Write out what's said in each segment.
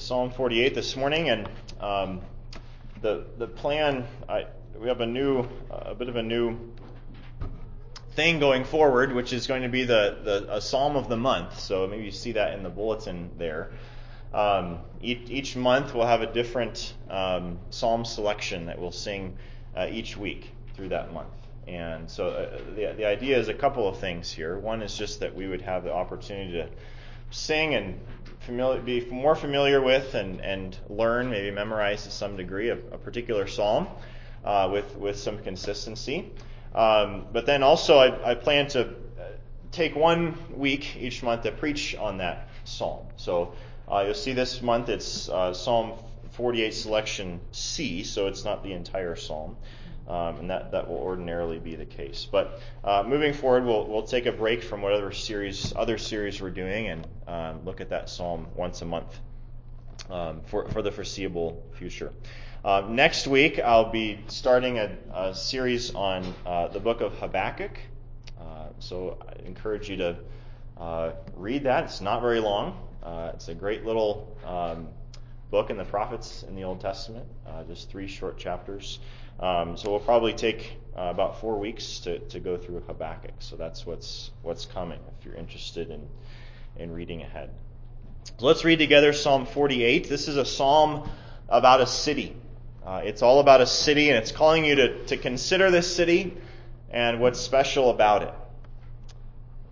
Psalm 48 this morning, and um, the the plan. I, we have a new, uh, a bit of a new thing going forward, which is going to be the the a psalm of the month. So maybe you see that in the bulletin there. Um, each, each, month we'll have a different um, psalm selection that we'll sing uh, each week through that month. And so uh, the the idea is a couple of things here. One is just that we would have the opportunity to sing and familiar, be more familiar with and, and learn, maybe memorize to some degree, a, a particular psalm uh, with, with some consistency. Um, but then also, I, I, plan to uh, take one week each month to preach on that psalm. So uh, you'll see this month it's uh, Psalm 48 selection C, so it's not the entire psalm. Um, and that, that will ordinarily be the case. But uh, moving forward, we'll, we'll take a break from whatever series, other series we're doing, and um, look at that psalm once a month um, for, for the foreseeable future. Uh, next week, I'll be starting a, a series on uh, the book of Habakkuk. Uh, so I encourage you to uh, read that. It's not very long. Uh, it's a great little um, book in the prophets in the Old Testament, just three short chapters. Um, so we'll probably take uh, about four weeks to, to go through Habakkuk. So that's what's what's coming if you're interested in in reading ahead. So let's read together Psalm 48. This is a psalm about a city. Uh, it's all about a city, and it's calling you to, to consider this city and what's special about it.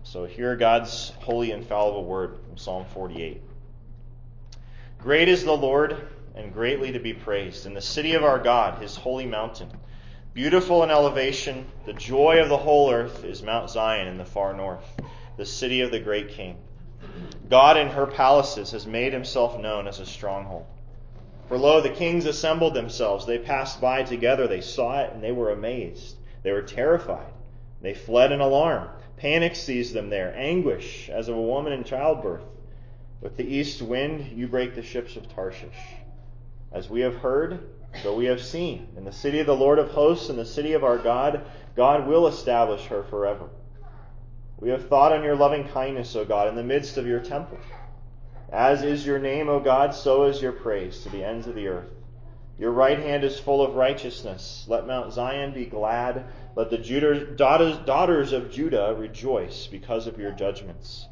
So hear God's holy, infallible word from Psalm 48. Great is the Lord and greatly to be praised. In the city of our God, his holy mountain, beautiful in elevation, the joy of the whole earth is Mount Zion in the far north, the city of the great king. God in her palaces has made himself known as a stronghold. For lo, the kings assembled themselves. They passed by together. They saw it and they were amazed. They were terrified. They fled in alarm. Panic seized them there, anguish as of a woman in childbirth. With the east wind, you break the ships of Tarshish. As we have heard, so we have seen. In the city of the Lord of hosts, in the city of our God, God will establish her forever. We have thought on your loving kindness, O God, in the midst of your temple. As is your name, O God, so is your praise to the ends of the earth. Your right hand is full of righteousness. Let Mount Zion be glad. Let the daughters of Judah rejoice because of your judgments.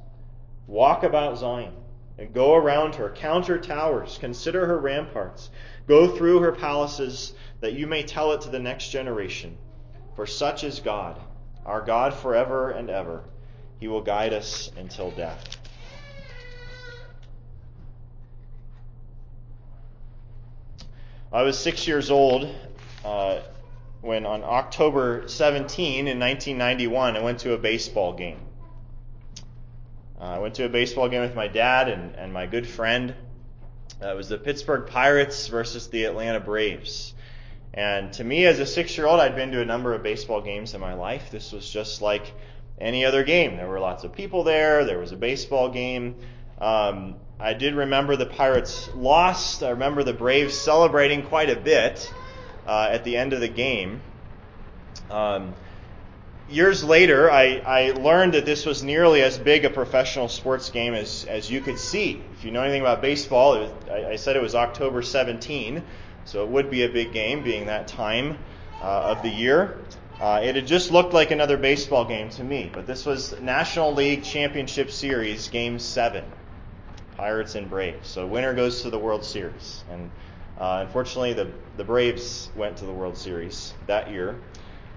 Walk about Zion and go around her, count her towers, consider her ramparts, go through her palaces, that you may tell it to the next generation. For such is God, our God forever and ever. He will guide us until death. I was six years old uh, when, on October 17 in 1991, I went to a baseball game. Uh, I went to a baseball game with my dad and, and my good friend. Uh, it was the Pittsburgh Pirates versus the Atlanta Braves. And to me, as a six year old, I'd been to a number of baseball games in my life. This was just like any other game. There were lots of people there, there was a baseball game. Um, I did remember the Pirates lost. I remember the Braves celebrating quite a bit uh, at the end of the game. Um, years later, I, I learned that this was nearly as big a professional sports game as, as you could see. If you know anything about baseball, was, I, I, said it was October 17, so it would be a big game, being that time uh, of the year. Uh, it had just looked like another baseball game to me, but this was National League Championship Series, Game 7. Pirates and Braves. So winner goes to the World Series. And uh, unfortunately, the, the Braves went to the World Series that year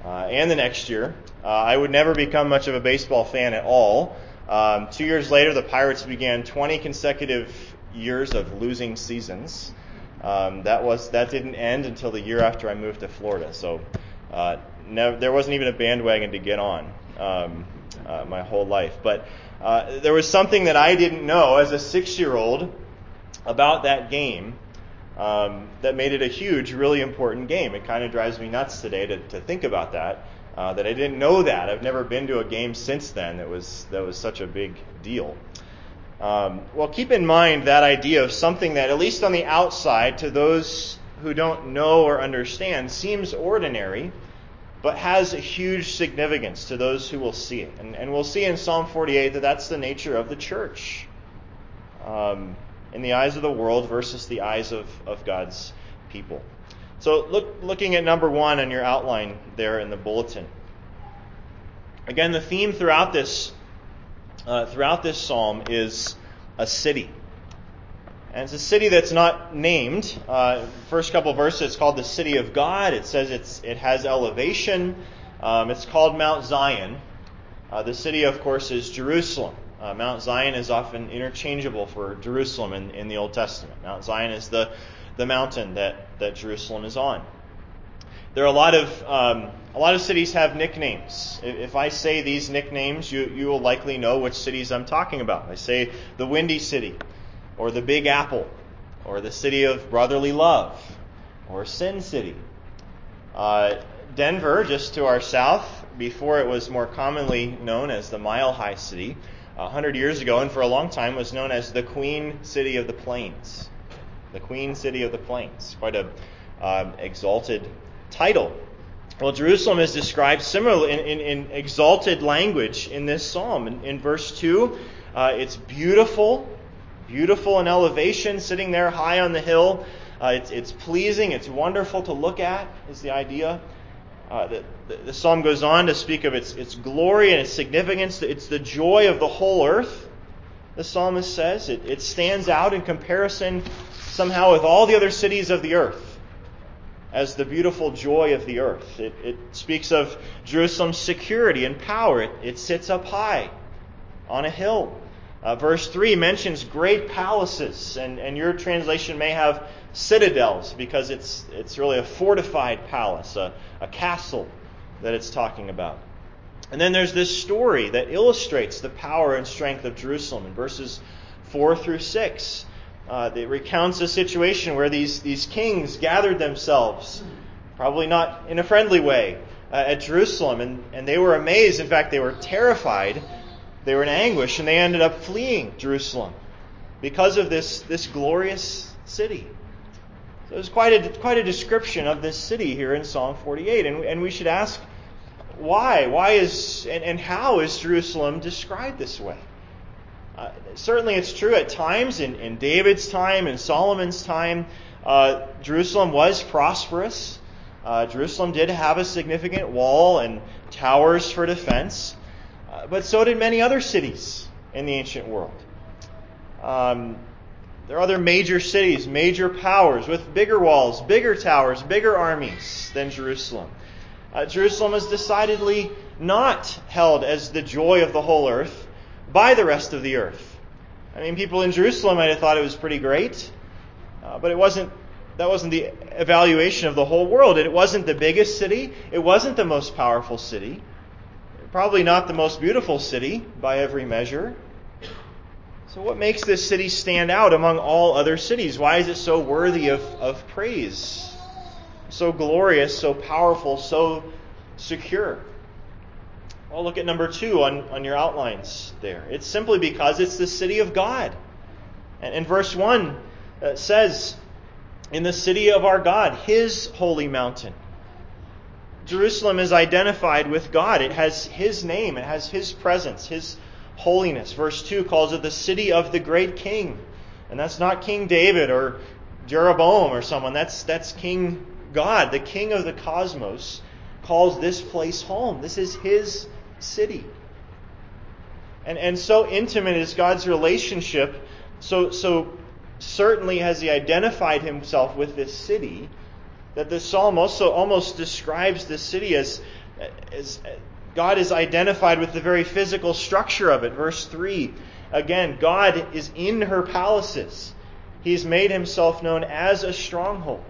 uh, and the next year. Uh, I would never become much of a baseball fan at all. Um, two years later, the Pirates began 20 consecutive years of losing seasons. Um, that was that didn't end until the year after I moved to Florida. So uh, never, there wasn't even a bandwagon to get on um, uh, my whole life. But uh, there was something that I didn't know as a six-year-old about that game um, that made it a huge, really important game. It kind of drives me nuts today to, to think about that. Uh, that I didn't know that. I've never been to a game since then that was that was such a big deal. Um, well, keep in mind that idea of something that, at least on the outside, to those who don't know or understand, seems ordinary, but has a huge significance to those who will see it. And, and we'll see in Psalm 48 that that's the nature of the church. Um, in the eyes of the world versus the eyes of, of God's people. So, look, looking at number one on your outline there in the bulletin. Again, the theme throughout this, uh, throughout this psalm is a city. And it's a city that's not named. Uh, first couple verses, it's called the city of God. It says it's, it has elevation. Um, it's called Mount Zion. Uh, the city, of course, is Jerusalem. Uh, Mount Zion is often interchangeable for Jerusalem in, in the Old Testament. Mount Zion is the, the mountain that, that Jerusalem is on. There are a lot of um, a lot of cities have nicknames. If I say these nicknames, you you will likely know which cities I'm talking about. I say the Windy City, or the Big Apple, or the City of Brotherly Love, or Sin City. Uh, Denver, just to our south, before it was more commonly known as the Mile High City, a hundred years ago, and for a long time was known as the Queen City of the Plains. The Queen City of the Plains. Quite a um, exalted title. Well, Jerusalem is described similarly in, in, in exalted language in this psalm. In, in verse 2, uh, it's beautiful, beautiful in elevation, sitting there high on the hill. Uh, it's, it's, pleasing, it's wonderful to look at, is the idea. Uh, the, the, the, psalm goes on to speak of its, its glory and its significance. It's the joy of the whole earth, the psalmist says. It, it stands out in comparison somehow with all the other cities of the earth as the beautiful joy of the earth. It, it speaks of Jerusalem's security and power. It, it sits up high on a hill. Uh, verse 3 mentions great palaces, and, and your translation may have citadels because it's, it's really a fortified palace, a, a castle that it's talking about. And then there's this story that illustrates the power and strength of Jerusalem in verses 4 through 6. Uh, it recounts a situation where these, these kings gathered themselves, probably not in a friendly way, uh, at Jerusalem, and, and they were amazed. In fact, they were terrified. They were in anguish, and they ended up fleeing Jerusalem because of this, this glorious city. So there's quite a, quite a description of this city here in Psalm 48, and, and we should ask why? Why is, and, and how is Jerusalem described this way? Uh, certainly, it's true at times, in, in David's time, in Solomon's time, uh, Jerusalem was prosperous. Uh, Jerusalem did have a significant wall and towers for defense, uh, but so did many other cities in the ancient world. Um, there are other major cities, major powers with bigger walls, bigger towers, bigger armies than Jerusalem. Uh, Jerusalem is decidedly not held as the joy of the whole earth by the rest of the earth. I mean, people in Jerusalem might have thought it was pretty great, uh, but it wasn't. That wasn't the evaluation of the whole world. It wasn't the biggest city. It wasn't the most powerful city. Probably not the most beautiful city by every measure. So, what makes this city stand out among all other cities? Why is it so worthy of, of praise? So glorious, so powerful, so secure? Well, look at number two on, on your outlines there. It's simply because it's the city of God. And in verse 1, it says, In the city of our God, his holy mountain. Jerusalem is identified with God. It has his name, it has his presence, his holiness. Verse 2 calls it the city of the great king. And that's not King David or Jeroboam or someone. That's, that's King God, the king of the cosmos, calls this place home. This is his city. And, and so intimate is God's relationship, so, so certainly has he identified himself with this city, that the psalm also almost describes the city as, as God is identified with the very physical structure of it. Verse 3 again, God is in her palaces. He's made himself known as a stronghold.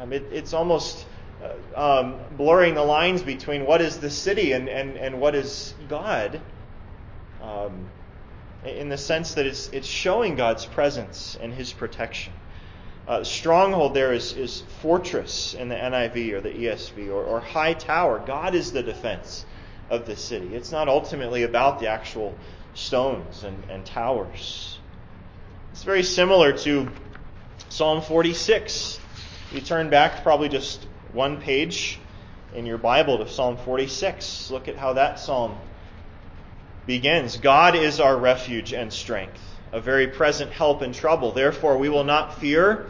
Um, it, it's almost uh, um, blurring the lines between what is the city and, and, and what is God, um, in the sense that it's, it's showing God's presence and His protection. Uh, stronghold there is, is fortress in the NIV or the ESV or, or high tower. God is the defense of the city. It's not ultimately about the actual stones and, and towers. It's very similar to Psalm 46. You turn back probably just one page in your Bible to Psalm 46. Look at how that psalm begins. God is our refuge and strength, a very present help in trouble. Therefore, we will not fear,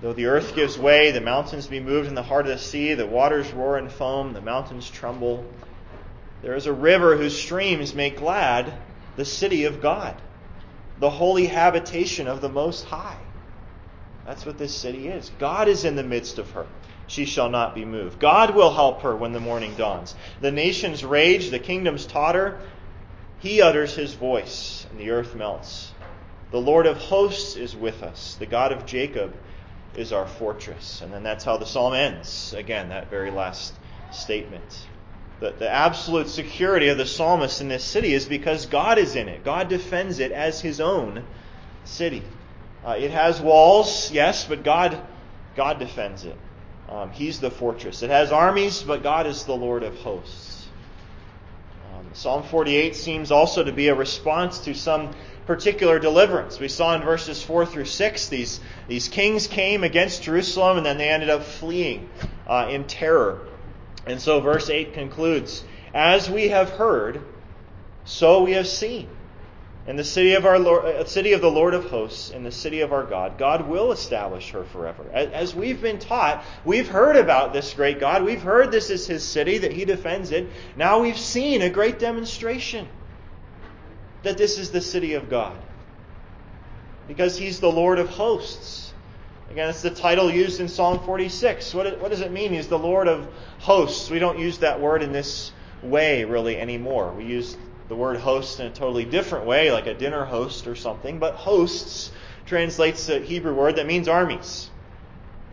though the earth gives way, the mountains be moved in the heart of the sea, the waters roar and foam, the mountains tremble. There is a river whose streams make glad the city of God, the holy habitation of the Most High. That's what this city is. God is in the midst of her. She shall not be moved. God will help her when the morning dawns. The nations rage, the kingdoms totter. He utters his voice, and the earth melts. The Lord of hosts is with us. The God of Jacob is our fortress. And then that's how the psalm ends. Again, that very last statement. The, the absolute security of the psalmist in this city is because God is in it. God defends it as his own city. Uh, it has walls, yes, but God, God defends it. Um, he's the fortress. It has armies, but God is the Lord of hosts. Um, Psalm 48 seems also to be a response to some particular deliverance. We saw in verses 4 through 6 these, these kings came against Jerusalem and then they ended up fleeing uh, in terror. And so verse 8 concludes As we have heard, so we have seen. In the city of our Lord, uh, city of the Lord of hosts, in the city of our God, God will establish her forever. As we've been taught, we've heard about this great God. We've heard this is his city, that he defends it. Now we've seen a great demonstration that this is the city of God. Because he's the Lord of hosts. Again, it's the title used in Psalm 46. What, what does it mean? He's the Lord of hosts. We don't use that word in this way really anymore. We use the word host in a totally different way, like a dinner host or something. But hosts translates a Hebrew word that means armies.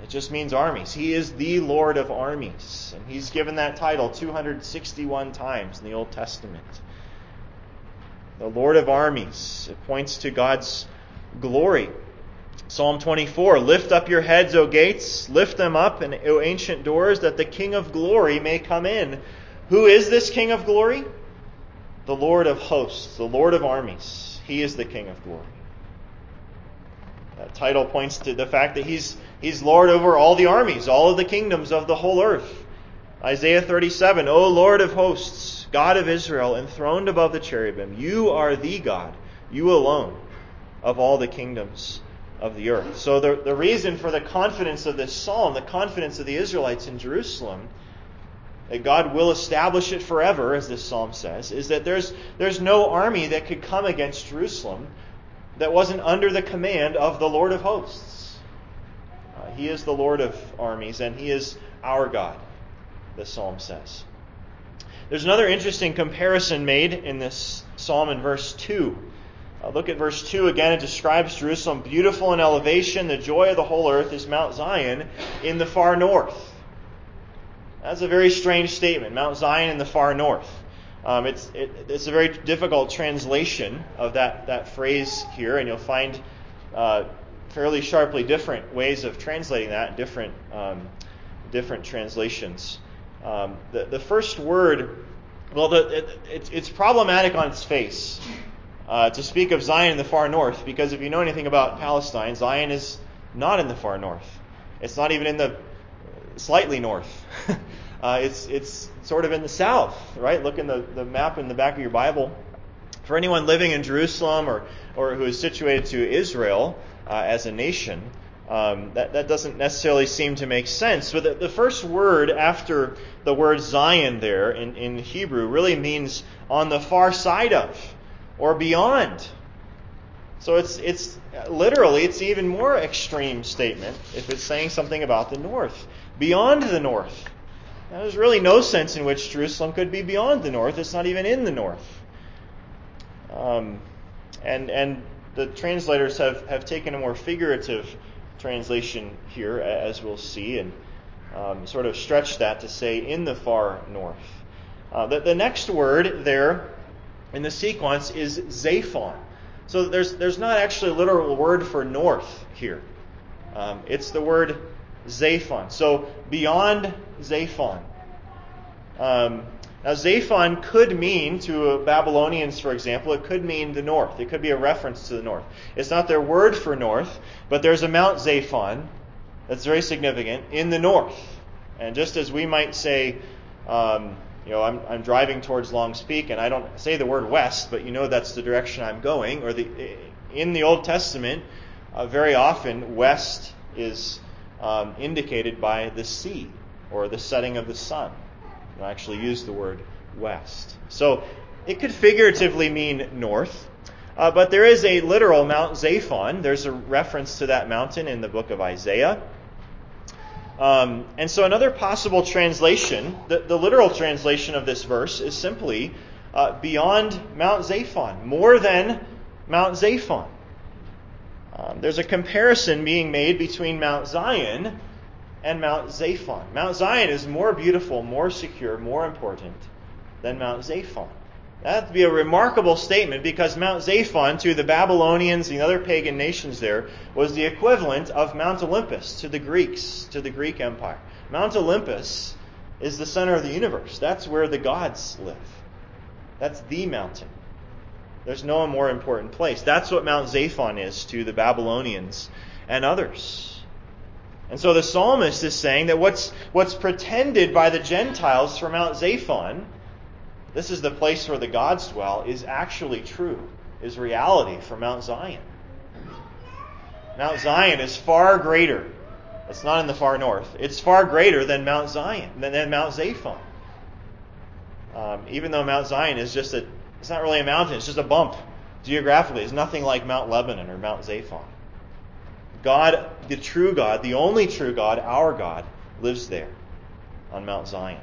It just means armies. He is the Lord of armies. And he's given that title 261 times in the Old Testament the Lord of armies. It points to God's glory. Psalm 24 Lift up your heads, O gates, lift them up, and O ancient doors, that the King of glory may come in. Who is this King of glory? The Lord of hosts, the Lord of armies. He is the King of glory. That title points to the fact that he's, he's Lord over all the armies, all of the kingdoms of the whole earth. Isaiah 37, O Lord of hosts, God of Israel, enthroned above the cherubim, you are the God, you alone, of all the kingdoms of the earth. So the, the reason for the confidence of this psalm, the confidence of the Israelites in Jerusalem, that God will establish it forever, as this psalm says, is that there's, there's no army that could come against Jerusalem that wasn't under the command of the Lord of hosts. Uh, he is the Lord of armies, and He is our God, the psalm says. There's another interesting comparison made in this psalm in verse 2. Uh, look at verse 2 again. It describes Jerusalem beautiful in elevation. The joy of the whole earth is Mount Zion in the far north. That's a very strange statement. Mount Zion in the far north. Um, it's, it, it's a very difficult translation of that, that phrase here, and you'll find uh, fairly sharply different ways of translating that different, um, different translations. Um, the, the first word, well, the, it, it's, it's problematic on its face uh, to speak of Zion in the far north, because if you know anything about Palestine, Zion is not in the far north. It's not even in the slightly north. uh, it's, it's sort of in the south, right? Look in the, the map in the back of your Bible. For anyone living in Jerusalem or, or who is situated to Israel uh, as a nation, um, that, that doesn't necessarily seem to make sense. But the, the, first word after the word Zion there in, in Hebrew really means on the far side of or beyond. So it's, it's literally, it's even more extreme statement if it's saying something about the north. Beyond the north. Now, there's really no sense in which Jerusalem could be beyond the north. It's not even in the north. Um, and, and the translators have, have taken a more figurative translation here, as we'll see, and um, sort of stretch that to say in the far north. Uh, the, the next word there in the sequence is Zaphon. So there's, there's not actually a literal word for north here. Um, it's the word Zaphon. So beyond Zaphon. Um, now, Zaphon could mean, to Babylonians, for example, it could mean the north. It could be a reference to the north. It's not their word for north, but there's a Mount Zaphon that's very significant in the north. And just as we might say, um, you know, I'm, I'm, driving towards Longs Peak and I don't say the word west, but you know that's the direction I'm going, or the, in the Old Testament, uh, very often west is um, indicated by the sea or the setting of the sun. I actually use the word west. So it could figuratively mean north, uh, but there is a literal Mount Zaphon. There's a reference to that mountain in the book of Isaiah. Um, and so another possible translation, the, the, literal translation of this verse is simply uh, beyond Mount Zaphon, more than Mount Zaphon. Um, there's a comparison being made between Mount Zion and Mount Zaphon. Mount Zion is more beautiful, more secure, more important than Mount Zaphon. That would be a remarkable statement because Mount Zaphon to the Babylonians and the other pagan nations there was the equivalent of Mount Olympus to the Greeks, to the Greek Empire. Mount Olympus is the center of the universe. That's where the gods live. That's the mountain. There's no more important place. That's what Mount Zaphon is to the Babylonians and others. And so the psalmist is saying that what's, what's pretended by the Gentiles from Mount Zaphon, this is the place where the gods dwell, is actually true, is reality for Mount Zion. Mount Zion is far greater. It's not in the far north. It's far greater than Mount Zion, than, than Mount Zaphon. Um, even though Mount Zion is just a it's not really a mountain, it's just a bump. Geographically, it's nothing like Mount Lebanon or Mount Zaphon. God, the true God, the only true God, our God, lives there on Mount Zion.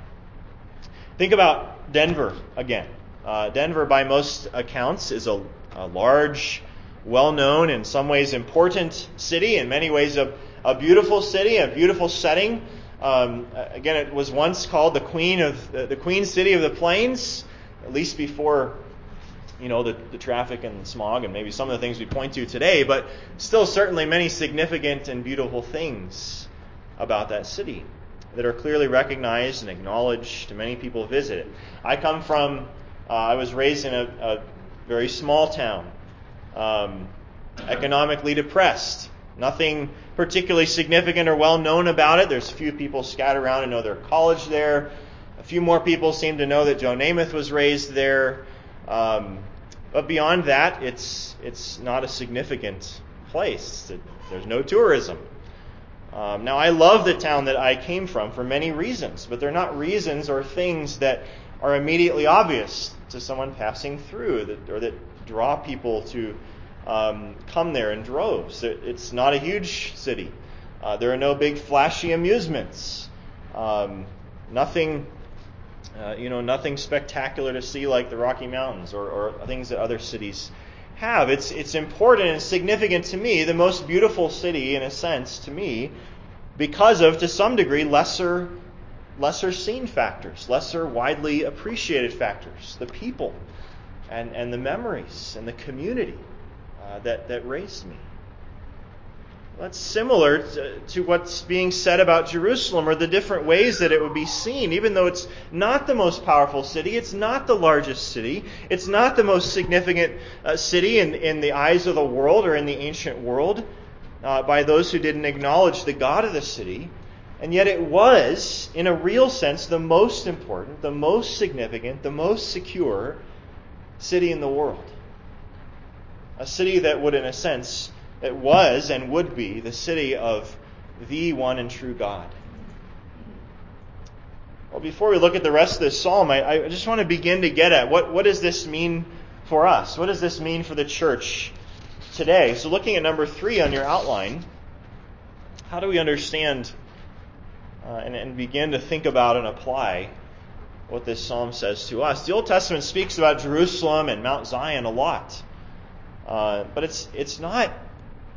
Think about Denver again. Uh, Denver, by most accounts, is a, a large, well known, in some ways important city, in many ways a, a beautiful city, a beautiful setting. Um, again, it was once called the Queen of the Queen City of the Plains, at least before you know, the, the traffic and smog and maybe some of the things we point to today, but still certainly many significant and beautiful things about that city that are clearly recognized and acknowledged to many people who visit it. I come from, uh, I was raised in a, a very small town, um, economically depressed. Nothing particularly significant or well known about it. There's a few people scattered around and know their college there. A few more people seem to know that Joe Namath was raised there. Um, but beyond that, it's it's not a significant place. There's no tourism. Um, now, I love the town that I came from for many reasons, but they're not reasons or things that are immediately obvious to someone passing through that, or that draw people to um, come there in droves. It's not a huge city. Uh, there are no big flashy amusements. Um, nothing uh, you know, nothing spectacular to see like the Rocky Mountains or, or things that other cities have. It's, it's important and significant to me, the most beautiful city, in a sense, to me, because of, to some degree, lesser, lesser seen factors, lesser widely appreciated factors, the people and, and the memories and the community uh, that, that raised me. That's similar to, to, what's being said about Jerusalem or the different ways that it would be seen. Even though it's not the most powerful city, it's not the largest city, it's not the most significant uh, city in, in the eyes of the world or in the ancient world uh, by those who didn't acknowledge the God of the city. And yet it was, in a real sense, the most important, the most significant, the most secure city in the world. A city that would, in a sense, it was and would be the city of the one and true God. Well, before we look at the rest of this psalm, I, I just want to begin to get at what, what does this mean for us? What does this mean for the church today? So, looking at number three on your outline, how do we understand uh, and, and begin to think about and apply what this psalm says to us? The Old Testament speaks about Jerusalem and Mount Zion a lot. Uh, but it's it's not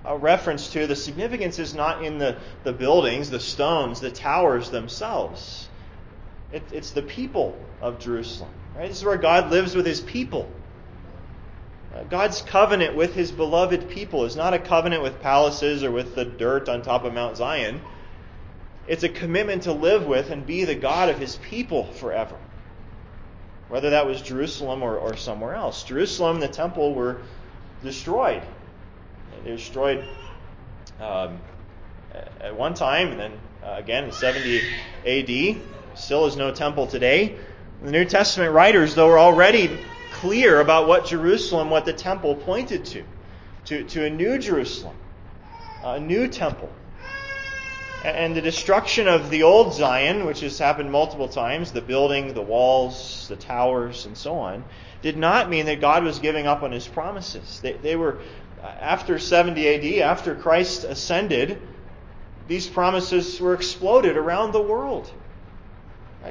a reference to, the significance is not in the, the buildings, the stones, the towers themselves. It, it's the people of Jerusalem. Right? This is where God lives with his people. Uh, God's covenant with his beloved people is not a covenant with palaces or with the dirt on top of Mount Zion. It's a commitment to live with and be the God of his people forever. Whether that was Jerusalem or, or somewhere else. Jerusalem, and the temple, were destroyed they destroyed um, at one time, and then uh, again in 70 AD. Still is no temple today. The New Testament writers, though, are already clear about what Jerusalem, what the temple pointed to. to, to a new Jerusalem, a new temple. And the destruction of the old Zion, which has happened multiple times, the building, the walls, the towers, and so on, did not mean that God was giving up on his promises. They, they were, after 70 AD, after Christ ascended, these promises were exploded around the world.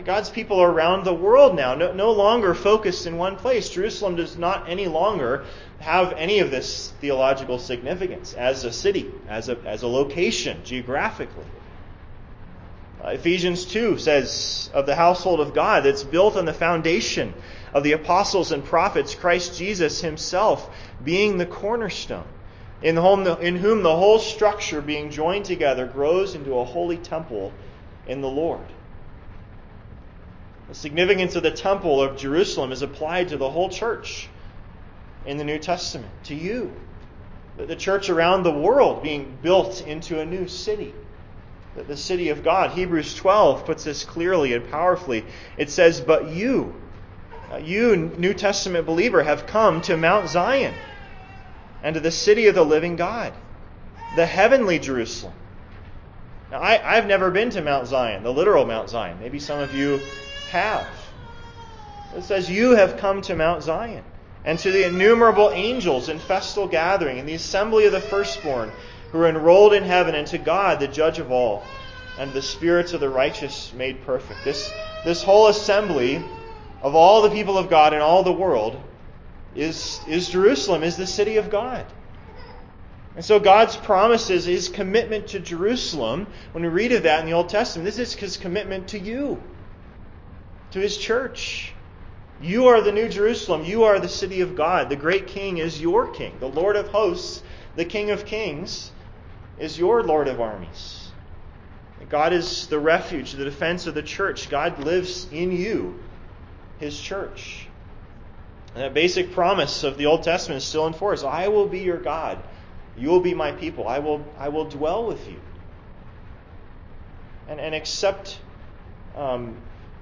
God's people are around the world now, no, no, longer focused in one place. Jerusalem does not any longer have any of this theological significance as a city, as a, as a location, geographically. Uh, Ephesians 2 says of the household of God that's built on the foundation of the apostles and prophets, Christ Jesus himself being the cornerstone, in whom the, in whom the whole structure being joined together grows into a holy temple in the Lord. The significance of the temple of Jerusalem is applied to the whole church in the New Testament, to you. The church around the world being built into a new city, the city of God. Hebrews 12 puts this clearly and powerfully. It says, But you, Uh, you, New Testament believer, have come to Mount Zion and to the city of the living God, the heavenly Jerusalem. Now, I, have never been to Mount Zion, the literal Mount Zion. Maybe some of you have. It says, You have come to Mount Zion, and to the innumerable angels in festal gathering, and the assembly of the firstborn who are enrolled in heaven, and to God, the judge of all, and the spirits of the righteous made perfect. This, this whole assembly of all the people of God in all the world is, is Jerusalem, is the city of God. And so God's promises, His commitment to Jerusalem, when we read of that in the Old Testament, this is His commitment to you to his church. You are the New Jerusalem. You are the city of God. The great king is your king. The Lord of hosts, the King of kings, is your Lord of armies. God is the refuge, the defense of the church. God lives in you, his church. And that basic promise of the Old Testament is still in force. I will be your God. You will be my people. I will, I will dwell with you. And, and accept um,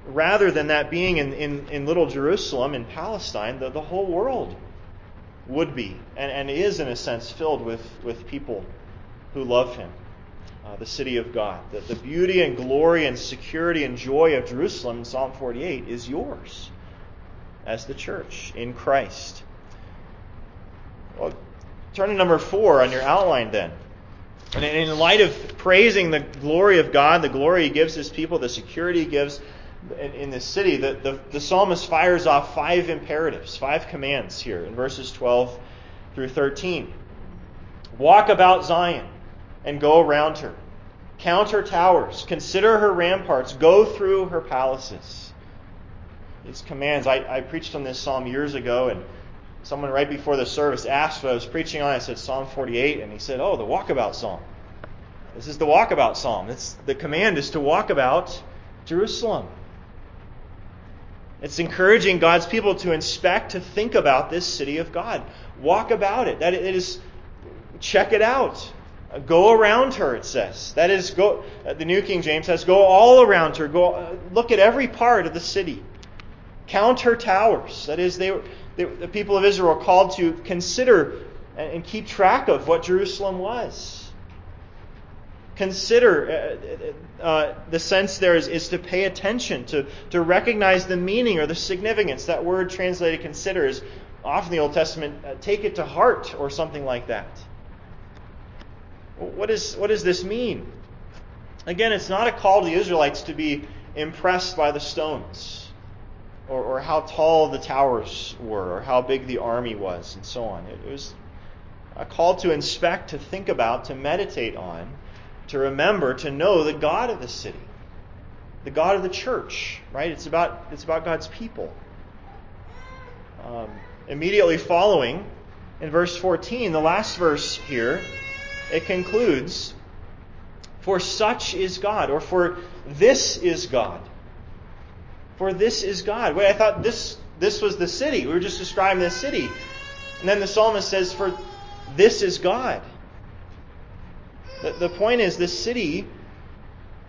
rather than that being in, in, in little Jerusalem in Palestine, the, the whole world would be and, and is, in a sense, filled with, with people who love him. Uh, the city of God. The, the beauty and glory and security and joy of Jerusalem in Psalm 48 is yours as the church in Christ. Well, turn to number four on your outline then. And in light of praising the glory of God, the glory he gives his people, the security he gives, in, in this city, the, the, the psalmist fires off five imperatives, five commands here in verses 12 through 13. Walk about Zion and go around her. Count her towers. Consider her ramparts. Go through her palaces. These commands, I, I preached on this psalm years ago, and someone right before the service asked what I was preaching on. I said Psalm 48, and he said, Oh, the walkabout psalm. This is the walkabout psalm. It's, the command is to walk about Jerusalem. It's encouraging God's people to inspect, to think about this city of God. Walk about it. That it is, check it out. Go around her, it says. That is, go. The New King James says, go all around her. Go uh, look at every part of the city. Count her towers. That is, they, they, the people of Israel were called to consider and keep track of what Jerusalem was consider uh, uh, the sense there is, is to pay attention to, to recognize the meaning or the significance that word translated consider is often the old testament uh, take it to heart or something like that what, is, what does this mean again it's not a call to the israelites to be impressed by the stones or, or how tall the towers were or how big the army was and so on it, was a call to inspect to think about to meditate on to remember to know the God of the city, the God of the church, right? It's about, it's about God's people. Um, immediately following, in verse 14, the last verse here, it concludes, For such is God, or for this is God. For this is God. Wait, I thought this, this was the city. We were just describing the city. And then the psalmist says, For this is God. The, the point is, this city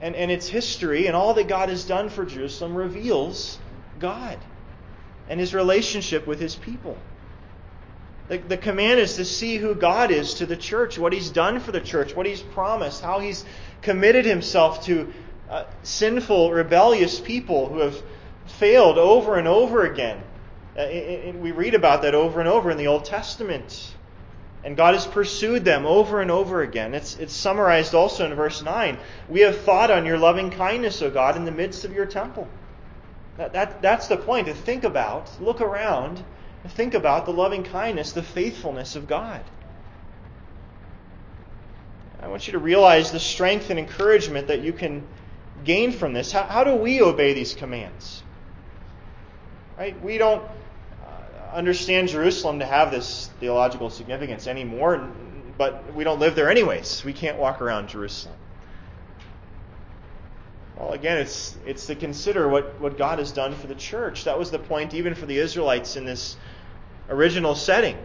and, and its history and all that God has done for Jerusalem reveals God and his relationship with his people. The, the command is to see who God is to the church, what He's done for the church, what He's promised, how He's committed Himself to uh, sinful, rebellious people who have failed over and over again. Uh, we read about that over and over in the Old Testament. And God has pursued them over and over again. It's, it's summarized also in verse 9. We have thought on your loving kindness, O God, in the midst of your temple. That, that, that's the point to think about, look around, think about the loving kindness, the faithfulness of God. I want you to realize the strength and encouragement that you can gain from this. How, how do we obey these commands? Right? We don't uh, understand Jerusalem to have this theological significance anymore, but we don't live there anyways. We can't walk around Jerusalem. Well, again, it's, it's to consider what, what God has done for the church. That was the point even for the Israelites in this original setting.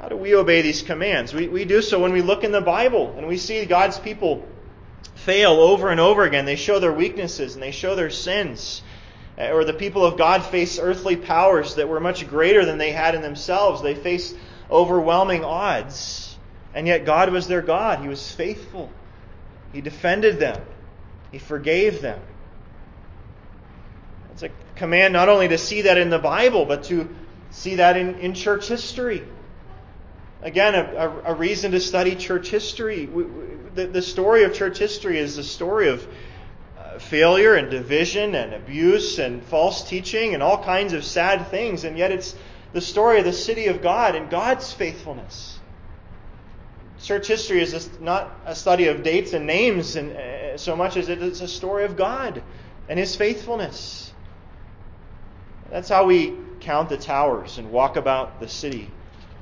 How do we obey these commands? We, we do so when we look in the Bible and we see God's people fail over and over again. They show their weaknesses and they show their sins. Uh, or the people of God face earthly powers that were much greater than they had in themselves. They faced overwhelming odds. And yet God was their God. He was faithful. He defended them. He forgave them. It's a command not only to see that in the Bible, but to see that in, in church history. Again, a, a, a reason to study church history. We, we, the, the story of church history is the story of uh, failure and division and abuse and false teaching and all kinds of sad things, and yet it's the story of the city of God and God's faithfulness. Church history is not a study of dates and names and, uh, so much as it is a story of God and His faithfulness. That's how we count the towers and walk about the city.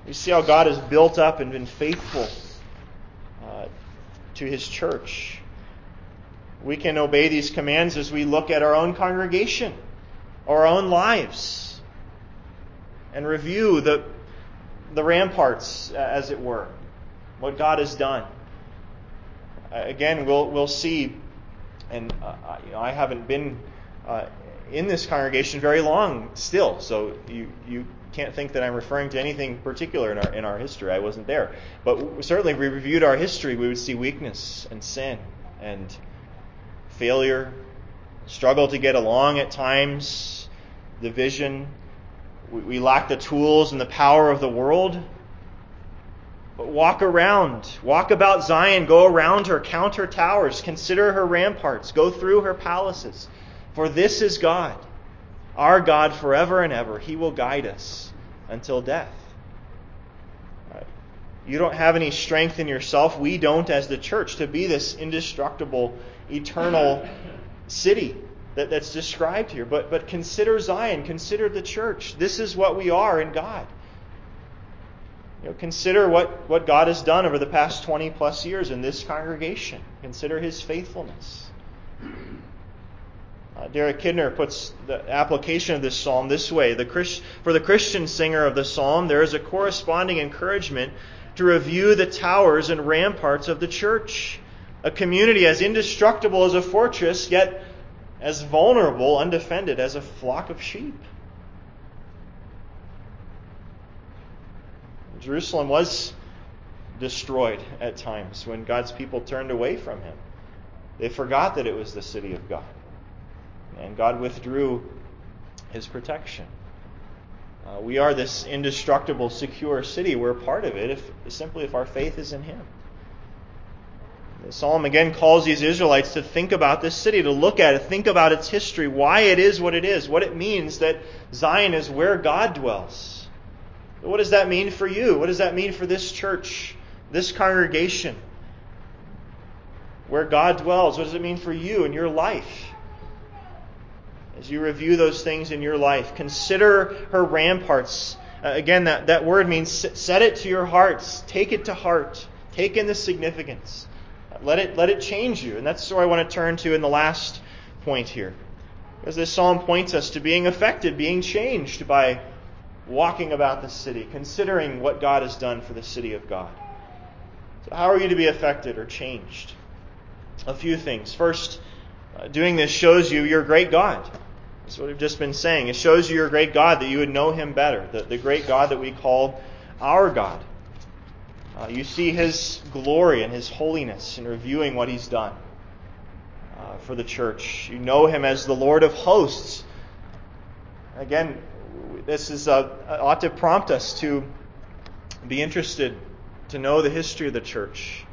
We see how God has built up and been faithful uh, to His church. We can obey these commands as we look at our own congregation, our own lives, and review the, the ramparts, as it were, what God has done. Again, we'll, we'll see, and uh, I haven't been uh, in this congregation very long still, so you, you can't think that I'm referring to anything particular in our, in our history. I wasn't there. But certainly, if we reviewed our history, we would see weakness and sin and failure, struggle to get along at times, division. We, we lack the tools and the power of the world. But walk around, walk about Zion, go around her, count her towers, consider her ramparts, go through her palaces. For this is God, our God forever and ever. He will guide us until death. You don't have any strength in yourself. We don't as the church to be this indestructible eternal city that, that's described here. But, but consider Zion, consider the church. This is what we are in God. You know, consider what, what God has done over the past 20 plus years in this congregation. Consider his faithfulness. Uh, Derek Kidner puts the application of this psalm this way the For the Christian singer of the psalm, there is a corresponding encouragement to review the towers and ramparts of the church a community as indestructible as a fortress, yet as vulnerable, undefended as a flock of sheep. Jerusalem was destroyed at times when God's people turned away from him. They forgot that it was the city of God. And God withdrew his protection. Uh, we are this indestructible, secure city. We're part of it if, simply if our faith is in him. The psalm again calls these Israelites to think about this city, to look at it, think about its history, why it is what it is, what it means that Zion is where God dwells. What does that mean for you? What does that mean for this church, this congregation? Where God dwells, what does it mean for you and your life? As you review those things in your life, consider her ramparts. Uh, again, that, that word means set it to your hearts, take it to heart, take in the significance. Let it, let it change you. And that's where I want to turn to in the last point here. Because this psalm points us to being affected, being changed by walking about the city, considering what God has done for the city of God. So, how are you to be affected or changed? A few things. First, uh, doing this shows you your great God. That's what we've just been saying. It shows you your great God that you would know Him better, the, the great God that we call our God. Uh, you see His glory and His holiness in reviewing what He's done uh, for the church. You know Him as the Lord of hosts. Again, this is uh, ought to prompt us to be interested to know the history of the church.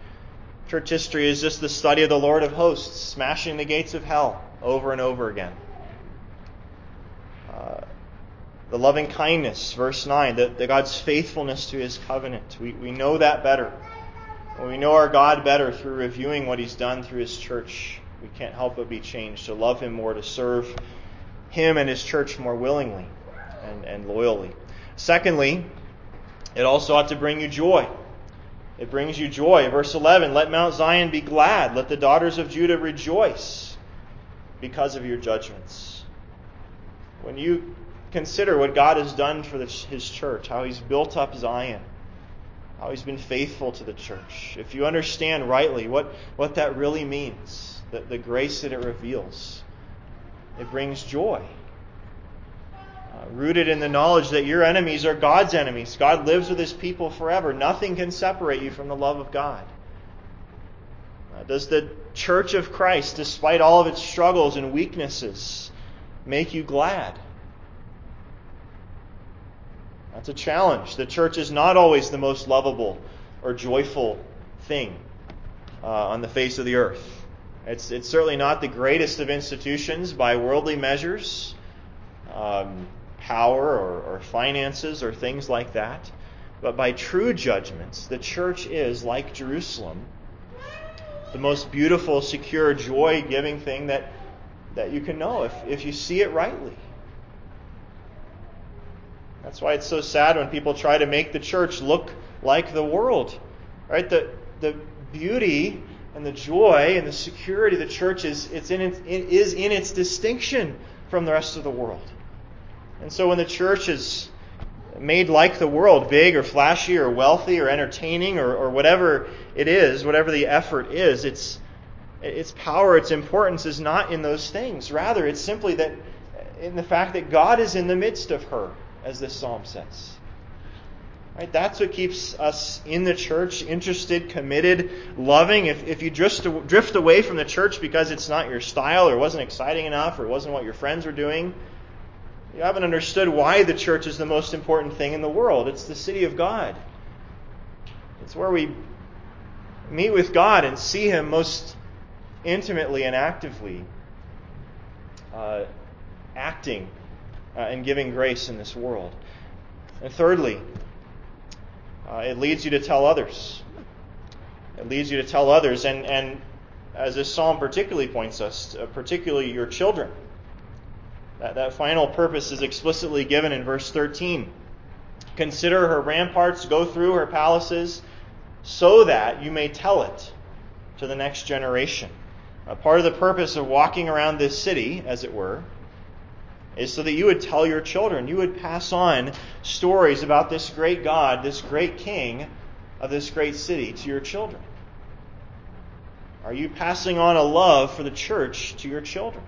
Church history is just the study of the Lord of hosts, smashing the gates of hell over and over again. Uh, the loving kindness, verse 9, the, the, God's faithfulness to his covenant. We, we know that better. When we know our God better through reviewing what he's done through his church, we can't help but be changed to love him more, to serve him and his church more willingly and, and loyally. Secondly, it also ought to bring you joy. It brings you joy. Verse 11 Let Mount Zion be glad, let the daughters of Judah rejoice because of your judgments. When you consider what God has done for his church, how he's built up Zion, how he's been faithful to the church, if you understand rightly what, what that really means, the, the grace that it reveals, it brings joy. Uh, rooted in the knowledge that your enemies are God's enemies. God lives with his people forever. Nothing can separate you from the love of God. Uh, does the church of Christ, despite all of its struggles and weaknesses, make you glad? That's a challenge. The church is not always the most lovable or joyful thing uh, on the face of the earth. It's, it's certainly not the greatest of institutions by worldly measures. Um, power or, or finances or things like that. But by true judgments, the church is, like Jerusalem, the most beautiful, secure, joy giving thing that, that you can know if, if you see it rightly. That's why it's so sad when people try to make the church look like the world. Right? The, the beauty and the joy and the security of the church is, it's in its, it is in its distinction from the rest of the world. And so when the church is made like the world, big or flashy or wealthy or entertaining or, or whatever it is, whatever the effort is, its, its power, its importance is not in those things. Rather, it's simply that in the fact that God is in the midst of her, as this psalm says. Right? That's what keeps us in the church, interested, committed, loving. If, if you drift, drift away from the church because it's not your style or wasn't exciting enough or wasn't what your friends were doing, you haven't understood why the church is the most important thing in the world. It's the city of God. It's where we meet with God and see Him most intimately and actively uh, acting uh, and giving grace in this world. And thirdly, uh, it leads you to tell others. It leads you to tell others, and, and as this psalm particularly points us, uh, particularly your children. That, that final purpose is explicitly given in verse 13. Consider her ramparts, go through her palaces, so that you may tell it to the next generation. A part of the purpose of walking around this city, as it were, is so that you would tell your children, you would pass on stories about this great God, this great King of this great city to your children. Are you passing on a love for the church to your children?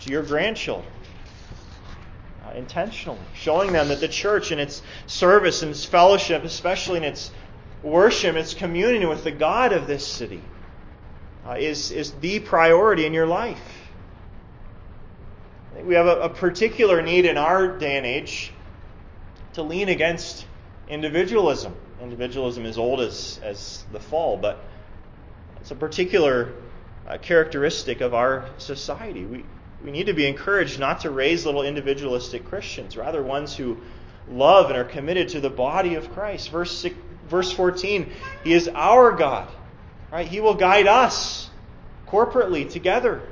To your grandchildren. Uh, intentionally, showing them that the church and its service and its fellowship, especially in its worship, its communion with the God of this city, uh, is, is the priority in your life. we have a, a particular need in our day and age to lean against individualism. Individualism is old as, as the fall, but it's a particular uh, characteristic of our society. We, we need to be encouraged not to raise little individualistic Christians, rather ones who love and are committed to the body of Christ. Verse six, verse 14, he is our God. Right? He will guide us corporately together.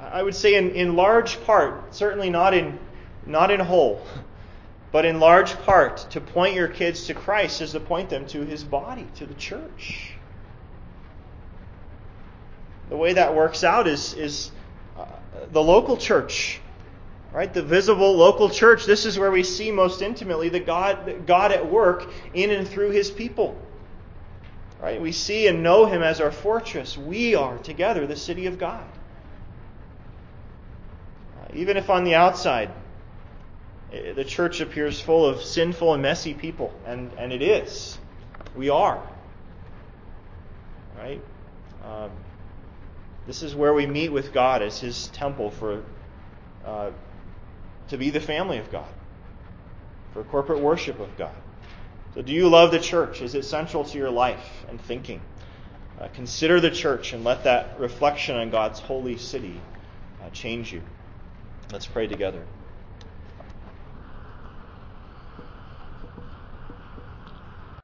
I would say in, in large part, certainly not in not in whole, but in large part, to point your kids to Christ is to point them to his body, to the church. The way that works out is, is the local church, right? The visible local church. This is where we see most intimately the God, God at work in and through His people. Right? We see and know Him as our fortress. We are together the city of God. Even if on the outside The church appears full of sinful and messy people, and, and it is. We are. Right? Um, this is where we meet with God as His temple for uh, to be the family of God, for corporate worship of God. So, do you love the church? Is it central to your life and thinking? Uh, consider the church and let that reflection on God's holy city uh, change you. Let's pray together.